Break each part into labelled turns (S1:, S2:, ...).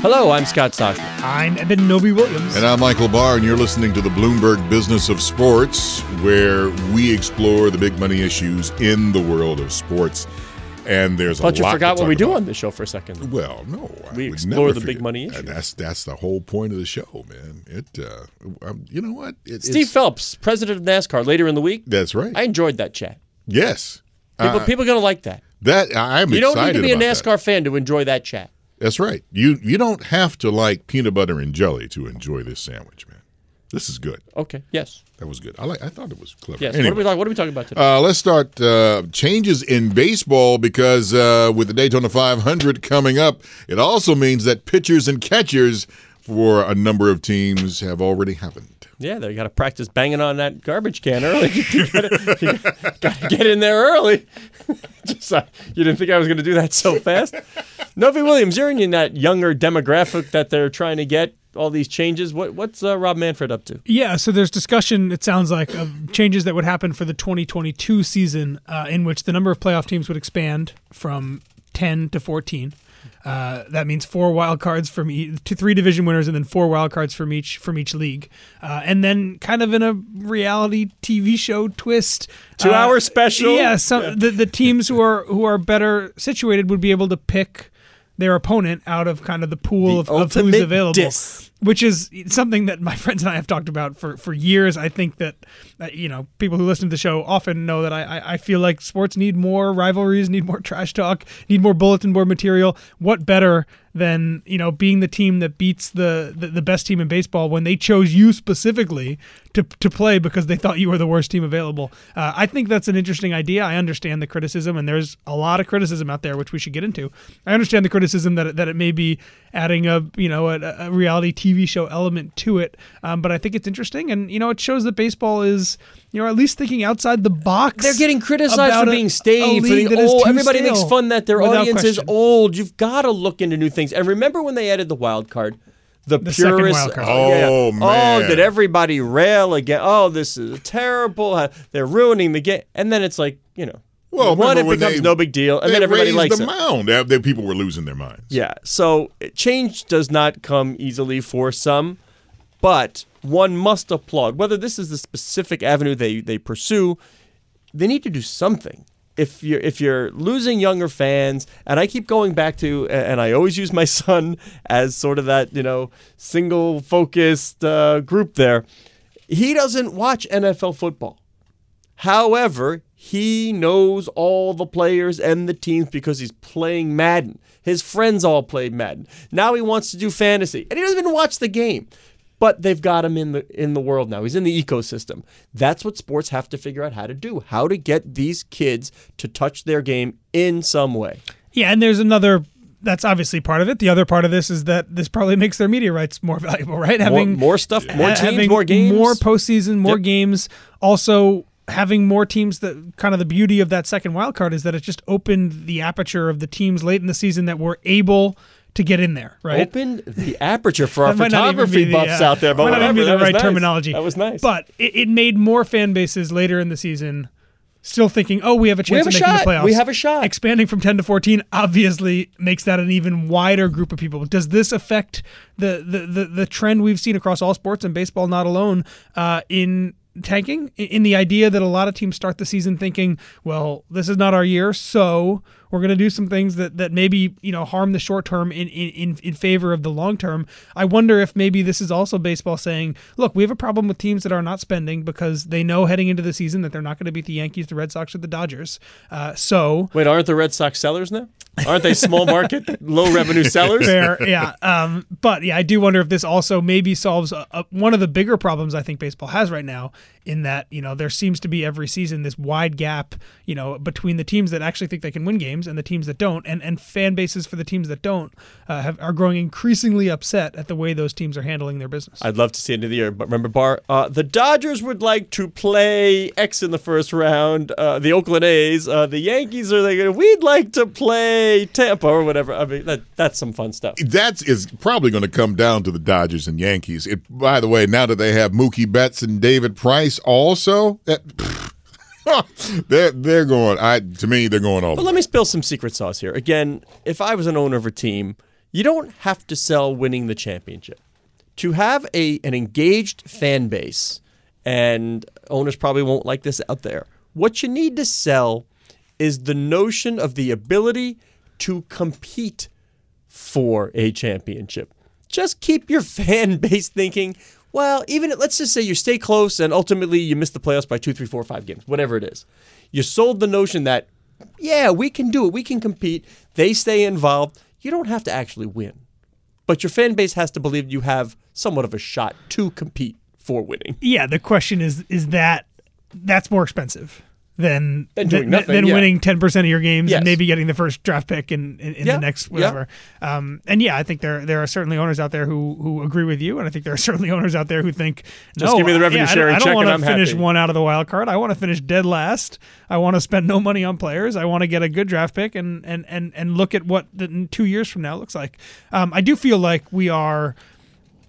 S1: Hello, I'm Scott Soshnick.
S2: I'm Eben Novy Williams.
S3: And I'm Michael Barr, and you're listening to the Bloomberg Business of Sports, where we explore the big money issues in the world of sports. And there's
S1: I thought
S3: a
S1: you
S3: lot
S1: forgot
S3: to
S1: what we
S3: talk
S1: do on this show for a second.
S3: Well, no, I
S1: We
S3: would
S1: explore
S3: never
S1: the big
S3: forget.
S1: money
S3: And
S1: issues.
S3: That's that's the whole point of the show, man. It, uh, um, you know what? It,
S1: Steve
S3: it's-
S1: Phelps, president of NASCAR, later in the week.
S3: That's right.
S1: I enjoyed that chat.
S3: yes,
S1: People,
S3: Uh,
S1: people are going to like that.
S3: that I'm
S1: You don't need to be a NASCAR
S3: that.
S1: fan to enjoy that chat.
S3: That's right. You you don't have to like peanut butter and jelly to enjoy this sandwich, man. This is good.
S1: Okay. Yes.
S3: That was good. I like. I thought it was clever.
S1: Yes.
S3: Anyway.
S1: What, are we talking, what are we talking about today?
S3: Uh, let's start uh, changes in baseball because uh, with the Daytona 500 coming up, it also means that pitchers and catchers for a number of teams have already happened.
S1: yeah, they got to practice banging on that garbage can early. you got to get in there early. Just, you didn't think I was going to do that so fast? Novy Williams, you're in that younger demographic that they're trying to get all these changes. What, what's uh, Rob Manfred up to?
S2: Yeah, so there's discussion, it sounds like, of changes that would happen for the 2022 season, uh, in which the number of playoff teams would expand from 10 to 14. Uh, that means four wild cards from each, to three division winners, and then four wild cards from each from each league, uh, and then kind of in a reality TV show twist,
S1: Two
S2: uh,
S1: hour special?
S2: Yeah, some the, the teams who are who are better situated would be able to pick their opponent out of kind of the pool
S1: The
S2: of, of who's available
S1: diss.
S2: Which is something that my friends and I have talked about for, for years. I think that, you know, people who listen to the show often know that I, I, feel like sports need more rivalries, need more trash talk, need more bulletin board material. What better than, you know, being the team that beats the, the, the best team in baseball when they chose you specifically to, to play because they thought you were the worst team available? Uh, I think that's an interesting idea. I understand the criticism, and there's a lot of criticism out there, which we should get into. I understand the criticism that that it may be adding a, you know, a, a reality TV show element to it. Um, but I think it's interesting, and you know, it shows that baseball is, you know, at least thinking outside the box.
S1: They're getting criticized for being
S2: a
S1: stayed, for being old. Everybody makes fun that their
S2: without
S1: audience is old. You've got to look into new things. And remember when they added the wild card? The,
S2: The second wild card.
S1: Oh, yeah.
S3: Oh,
S1: Oh, did everybody rail again? Oh, this is terrible. Uh, They're ruining the game. And then it's like, you know,
S3: Well,
S1: one, it becomes
S3: they-
S1: no big deal. And then everybody likes
S3: the
S1: it.
S3: mound. They- they- people were losing their minds.
S1: Yeah. So change does not come easily for some, but one must applaud. Whether this is the specific avenue they, they pursue, they need to do something. If you're if you're losing younger fans, and I keep going back to, and I always use my son as sort of that you know single focused uh, group there. He doesn't watch NFL football. However, he knows all the players and the teams because he's playing Madden. His friends all play Madden. Now he wants to do fantasy, and he doesn't even watch the game. But they've got him in the in the world now. He's in the ecosystem. That's what sports have to figure out how to do. How to get these kids to touch their game in some way.
S2: Yeah, and there's another. That's obviously part of it. The other part of this is that this probably makes their media rights more valuable, right?
S1: More, more stuff, more teams, more games,
S2: more postseason, more
S1: Yep.
S2: games. Also, having more teams. That kind of the beauty of that second wild card is that it just opened the aperture of the teams late in the season that were able to get in there, right?
S1: Opened the aperture for our
S2: That might not even
S1: photography
S2: the,
S1: buffs
S2: uh,
S1: out there, but
S2: might not even be the
S1: that was
S2: right
S1: nice.
S2: terminology.
S1: That was nice.
S2: But it, it made more fan bases later in the season still thinking, oh, we have a chance
S1: have
S2: of
S1: a
S2: making
S1: shot.
S2: the playoffs.
S1: We have a shot.
S2: Expanding from 10 to 14 obviously makes that an even wider group of people. Does this affect the the the, the trend we've seen across all sports and baseball not alone uh, in tanking in- the idea that a lot of teams start the season thinking, well, this is not our year, so we're going to do some things that, that maybe you know harm the short term in, in, in, in favor of the long term. I wonder if maybe this is also baseball saying, look, we have a problem with teams that are not spending because they know heading into the season that they're not going to beat the Yankees, the Red Sox, or the Dodgers. Uh, so
S1: Wait, aren't the Red Sox sellers now? Aren't they small market, low revenue sellers?
S2: fair, yeah. Um, but yeah, I do wonder if this also maybe solves a, a, one of the bigger problems I think baseball has right now. In that you know there seems to be every season this wide gap you know between the teams that actually think they can win games and the teams that don't, and and fan bases for the teams that don't uh, have, are growing increasingly upset at the way those teams are handling their business.
S1: I'd love to see it into the year, but remember, Barr, uh, the Dodgers would like to play X in the first round. Uh, the Oakland A's, uh, the Yankees are like, we'd like to play Tampa or whatever. I mean, that that's some fun stuff.
S3: That is probably going to come down to the Dodgers and Yankees. It, by the way, now that they have Mookie Betts and David Price, also that they're they're going. I to me, they're going all.
S1: But let
S3: way.
S1: me spill some secret sauce here. Again, if I was an owner of a team, You don't have to sell winning the championship. To have a an engaged fan base, and owners probably won't like this out there. What you need to sell is the notion of the ability to compete for a championship. Just keep your fan base thinking, well, even let's just say you stay close and ultimately you miss the playoffs by two, three, four, five games, whatever it is. You sold the notion that, yeah, we can do it, we can compete. They stay involved. You don't have to actually win, but your fan base has to believe you have somewhat of a shot to compete for winning.
S2: Yeah, the question is is that that's more expensive than
S1: Than doing nothing,
S2: than
S1: yeah.
S2: winning ten percent of your games
S1: Yes.
S2: and maybe getting the first draft pick in, in, in
S1: Yeah,
S2: the next
S1: yeah.
S2: whatever. Um, and yeah, I think there there are certainly owners out there who who agree with you, and I think there are certainly owners out there who think
S1: Just
S2: no,
S1: give me the revenue
S2: yeah, I don't- don't, want to finish
S1: happy.
S2: one out of the wild card. I want to finish dead last. I want to spend no money on players. I want to get a good draft pick and and and and look at what the two years from now looks like. Um, I do feel like we are.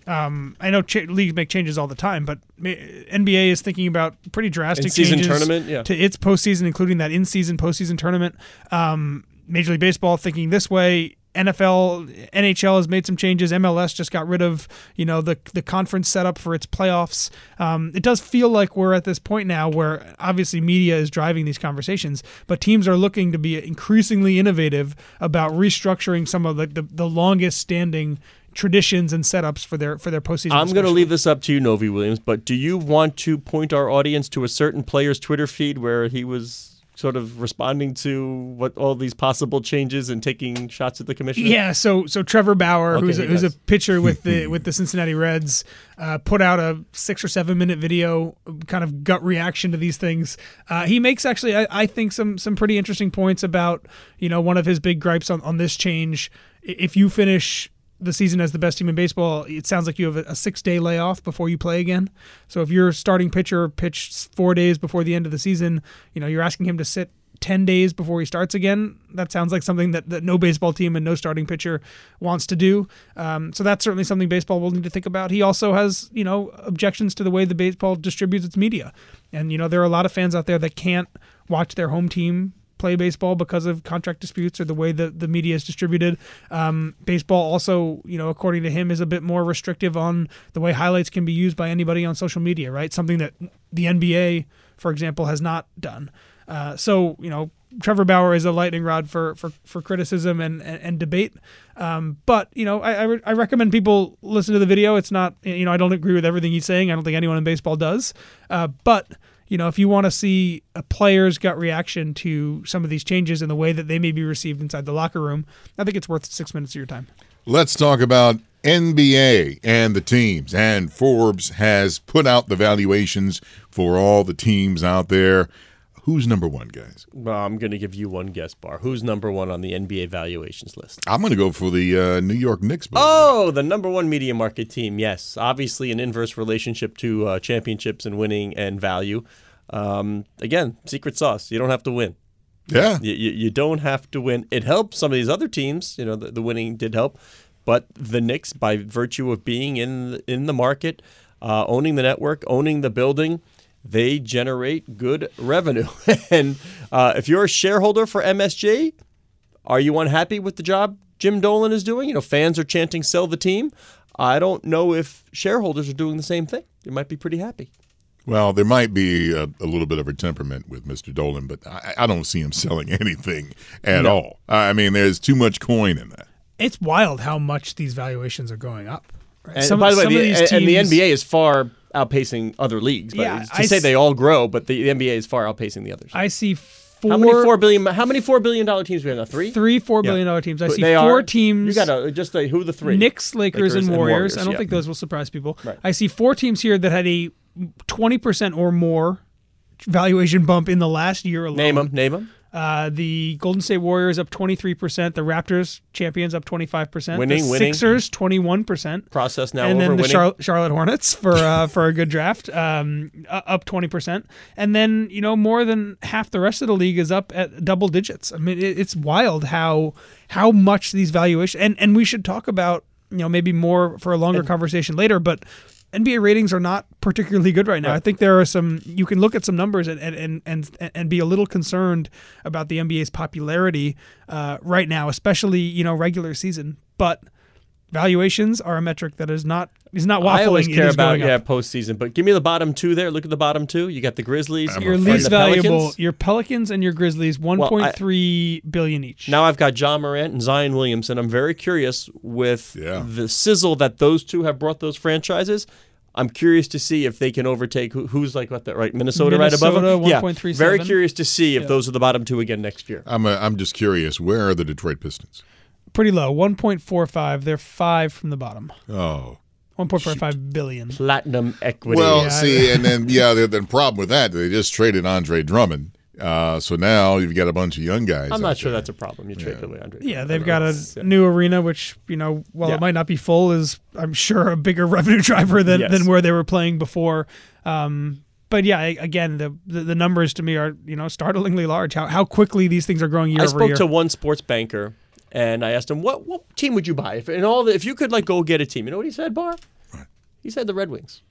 S2: Um, I know ch- leagues make changes all the time, but NBA is thinking about pretty drastic
S1: In-season
S2: changes
S1: tournament, yeah.
S2: to its postseason, including that in-season postseason tournament. Um, Major League Baseball thinking this way. NFL, NHL has made some changes. MLS just got rid of you know the the conference setup for its playoffs. Um, it does feel like we're at this point now where obviously media is driving these conversations, but teams are looking to be increasingly innovative about restructuring some of the the, the longest standing traditions and setups for their for their postseason.
S1: I'm going to leave this up to you, Novy Williams, but do you want to point our audience to a certain player's Twitter feed where he was sort of responding to what all these possible changes and taking shots at the commissioner?
S2: Yeah, so so Trevor Bauer,
S1: Okay,
S2: who's a, who's a pitcher with the with the Cincinnati Reds, uh, put out a six or seven minute video, kind of gut reaction to these things. Uh, he makes actually, I, I think, some some pretty interesting points about you know one of his big gripes on on this change. If you finish the season as the best team in baseball, it sounds like you have a, six day layoff before you play again. So if your starting pitcher pitched four days before the end of the season, you know you're asking him to sit 10 days before he starts again. That sounds like something that, that no baseball team and no starting pitcher wants to do. Um, so that's certainly something baseball will need to think about. He also has, you know, objections to the way the baseball distributes its media. And, you know, there are a lot of fans out there that can't watch their home team play baseball because of contract disputes or the way that the media is distributed. Um, baseball also, you know, according to him, is a bit more restrictive on the way highlights can be used by anybody on social media, right? Something that the NBA, for example, has not done. Uh, so, you know, Trevor Bauer is a lightning rod for for, for criticism and, and, and debate. Um, but you know, I, I, re- I recommend people listen to the video. It's not you know I don't agree with everything he's saying. I don't think anyone in baseball does. Uh, but you know, if you want to see a player's gut reaction to some of these changes and the way that they may be received inside the locker room, I think it's worth six minutes of your time.
S3: Let's talk about NBA and the teams. And Forbes has put out the valuations for all the teams out there. Who's number one, guys?
S1: Well, I'm going to give you one guess, Barr. Who's number one on the NBA valuations list?
S3: I'm going to go for the uh, New York Knicks.
S1: Oh, the number one media market team. Yes, obviously an inverse relationship to uh, championships and winning and value. Um, again, secret sauce. You don't have to win.
S3: yeah.
S1: You, you, you don't have to win. It helps some of these other teams. You know, the, the winning did help, but the Knicks, by virtue of being in in the market, uh, owning the network, owning the building, they generate good revenue. and uh, if you're a shareholder for MSG, are you unhappy with the job Jim Dolan is doing? You know, fans are chanting "Sell the team." I don't know if shareholders are doing the same thing. They might be pretty happy.
S3: Well, there might be a, a little bit of a temperament with Mr. Dolan, but I, I don't see him selling anything at
S1: No.
S3: all. I mean, there's too much coin in that.
S2: It's wild how much these valuations are going up. right?
S1: And
S2: Some-
S1: by the way, the,
S2: of these
S1: and- and the NBA is far outpacing other leagues. But
S2: Yeah,
S1: to
S2: I
S1: say
S2: s-
S1: they all grow, but the, the NBA is far outpacing the others.
S2: I see four,
S1: how many four billion? How many four billion dollar teams we have now? Three.
S2: three four
S1: Yeah.
S2: billion dollar teams. I
S1: But
S2: see four
S1: are,
S2: teams.
S1: You got to uh, just say who are the three?
S2: Knicks, Lakers, and,
S1: and
S2: Warriors.
S1: Warriors,
S2: I don't
S1: yeah.
S2: think those will surprise people.
S1: Right.
S2: I see four teams here that had a 20% or more valuation bump in the last year alone.
S1: Name them. Name them.
S2: Uh, the Golden State Warriors up 23%. The Raptors, champions, up 25%.
S1: Winning,
S2: the
S1: winning.
S2: Sixers, 21%.
S1: Process now
S2: and then the. Char- Charlotte Hornets for uh, for a good draft, um, up twenty percent, and then you know more than half the rest of the league is up at double digits. I mean, it, it's wild how how much these valuations and and we should talk about you know maybe more for a longer conversation later, but NBA ratings are not particularly good right now.
S1: Right.
S2: I think there are some. You can look at some numbers and and and and, and be a little concerned about the NBA's popularity uh, right now, especially you know regular season. But valuations are a metric that is not is not waffling.
S1: I always care about yeah
S2: up.
S1: postseason, but give me the bottom two there. Look at the bottom two. You got the Grizzlies.
S3: I'm
S2: Your least
S1: the
S2: valuable,
S1: Pelicans.
S2: your Pelicans and your Grizzlies, one point three billion each.
S1: Now I've got Ja Morant and Zion Williamson. I'm very curious with
S3: Yeah.
S1: the sizzle that those two have brought those franchises. I'm curious to see if they can overtake who, who's like what the right Minnesota, right above them.
S2: Minnesota,
S1: Yeah,
S2: 1.37.
S1: very curious to see if those are the bottom two again next year.
S3: I'm, uh, I'm just curious. Where are the Detroit Pistons?
S2: Pretty low, one point four five. They're five from the bottom.
S3: oh Oh,
S2: One point four five billion.
S1: Platinum equity.
S3: well,
S2: Yeah.
S3: see, and then yeah, the, the problem with that, they just traded Andre Drummond. Uh, so now you've got a bunch of young guys.
S1: I'm not sure
S3: there.
S1: that's a problem. You trade away Andre.
S2: Yeah, they've got a
S1: That's-
S2: new arena, which you know, while
S1: Yeah.
S2: it might not be full, is I'm sure a bigger revenue driver than,
S1: Yes.
S2: than where they were playing before. Um, but yeah, again, the, the the numbers to me are you know startlingly large. How how quickly these things are growing year
S1: I
S2: over
S1: spoke to one sports banker, and I asked him what what team would you buy if in all the, if you could like go get a team. You know what he said, Barr? Right. He said the Red Wings.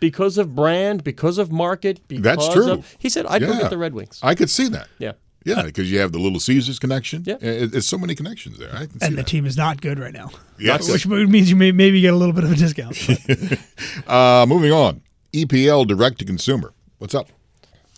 S1: Because of brand, because of market, because
S3: That's true.
S1: Of, he said I'd go
S3: Yeah.
S1: get the Red Wings.
S3: I could see that.
S1: Yeah.
S3: Yeah, because you have the Little Caesars connection.
S1: Yeah.
S3: It- it's so many connections there. I can see
S2: and the
S3: that.
S2: team is not good right now,
S3: Yes.
S2: which means you may maybe get a little bit of a discount.
S3: Uh, moving on. EPL direct to consumer. What's up?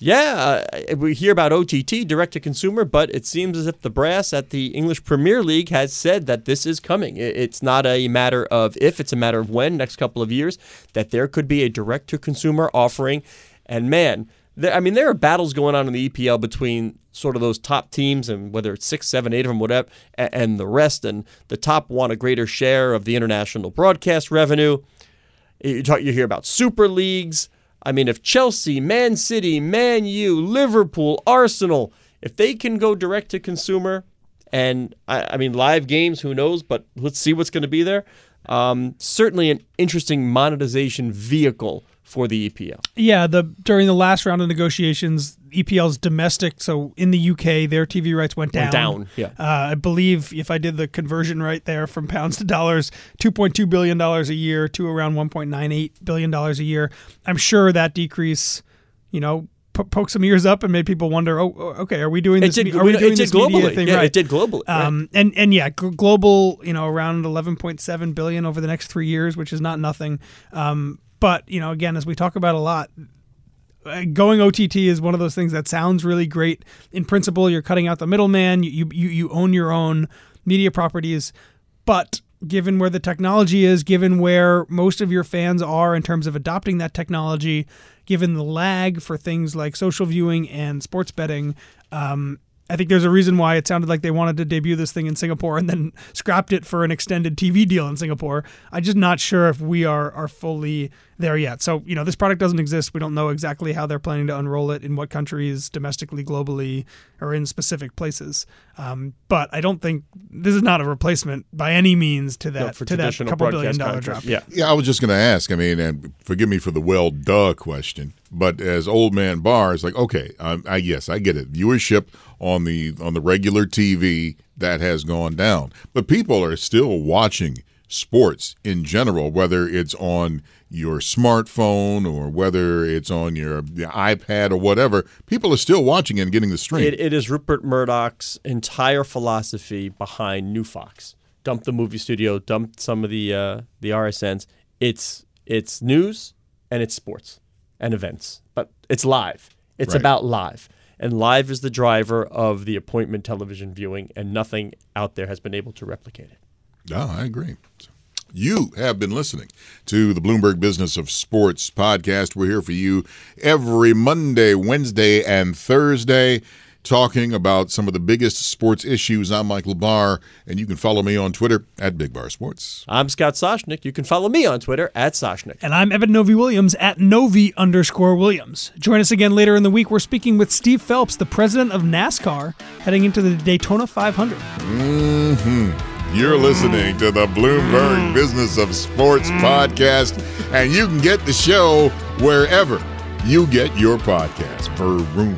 S1: Yeah, uh, we hear about OTT, direct to consumer, but it seems as if the brass at the English Premier League has said that this is coming. It's not a matter of if, it's a matter of when, next couple of years, that there could be a direct to consumer offering. And man, there, I mean, there are battles going on in the EPL between sort of those top teams and whether it's six, seven, eight of them, whatever, a- and the rest. And the top want a greater share of the international broadcast revenue. You talk, you hear about super leagues. I mean, if Chelsea, Man City, Man U, Liverpool, Arsenal, if they can go direct to consumer, and I, I mean, live games, who knows? But let's see what's going to be there. Um, certainly an interesting monetization vehicle for the EPL.
S2: Yeah, the during the last round of negotiations, EPL's domestic, so in the UK, their TV rights went down.
S1: Went down, yeah.
S2: Uh, I believe if I did the conversion right there from pounds to dollars, two point two billion dollars a year to around one point nine eight billion dollars a year. I'm sure that decrease, you know, po- poked some ears up and made people wonder. Oh, oh, okay, are we doing
S1: It
S2: this?
S1: did,
S2: are we
S1: it
S2: doing
S1: did
S2: this media
S1: globally.
S2: thing
S1: yeah,
S2: right?
S1: it did globally.
S2: Um, and and yeah, global, you know, around 11.7 billion over the next three years, which is not nothing. Um, but you know, again, as we talk about a lot, going OTT is one of those things that sounds really great in principle. You're cutting out the middleman. You you you own your own media properties, but given where the technology is, given where most of your fans are in terms of adopting that technology, given the lag for things like social viewing and sports betting, um, I think there's a reason why it sounded like they wanted to debut this thing in Singapore and then scrapped it for an extended TV deal in Singapore. I'm just not sure if we are are fully there yet. So, you know, this product doesn't exist. We don't know exactly how they're planning to unroll it in what countries, domestically, globally, or in specific places. Um, but I don't think this is not a replacement by any means to that
S1: No, for
S2: to that
S1: traditional
S2: couple billion
S1: broadcast
S2: dollar drop.
S1: Yeah.
S3: Yeah, I was just going to ask. I mean, and forgive me for the well, duh question, but as old man Barr is like, okay, um, I yes, I get it. Viewership on the on the regular TV that has gone down, but people are still watching sports in general, whether it's on your smartphone or whether it's on your, your iPad or whatever. People are still watching and getting the stream.
S1: It, it is Rupert Murdoch's entire philosophy behind New Fox. Dump the movie studio, dump some of the uh, the RSNs. It's it's news and it's sports and events, but it's live. It's
S3: Right.
S1: about live, and live is the driver of the appointment television viewing, and nothing out there has been able to replicate it.
S3: No, I agree. You have been listening to the Bloomberg Business of Sports podcast. We're here for you every Monday, Wednesday, and Thursday, talking about some of the biggest sports issues. I'm Michael Barr, and you can follow me on Twitter at Big Bar Sports.
S1: I'm Scott Soshnick. You can follow me on Twitter at Soshnick.
S2: And I'm Eben Novy Williams at Novy underscore Williams. Join us again later in the week. We're speaking with Steve Phelps, the president of NASCAR, heading into the Daytona 500. Mm-hmm.
S3: You're listening to the Bloomberg mm. Business of Sports mm. podcast, and you can get the show wherever you get your podcast. Vroom.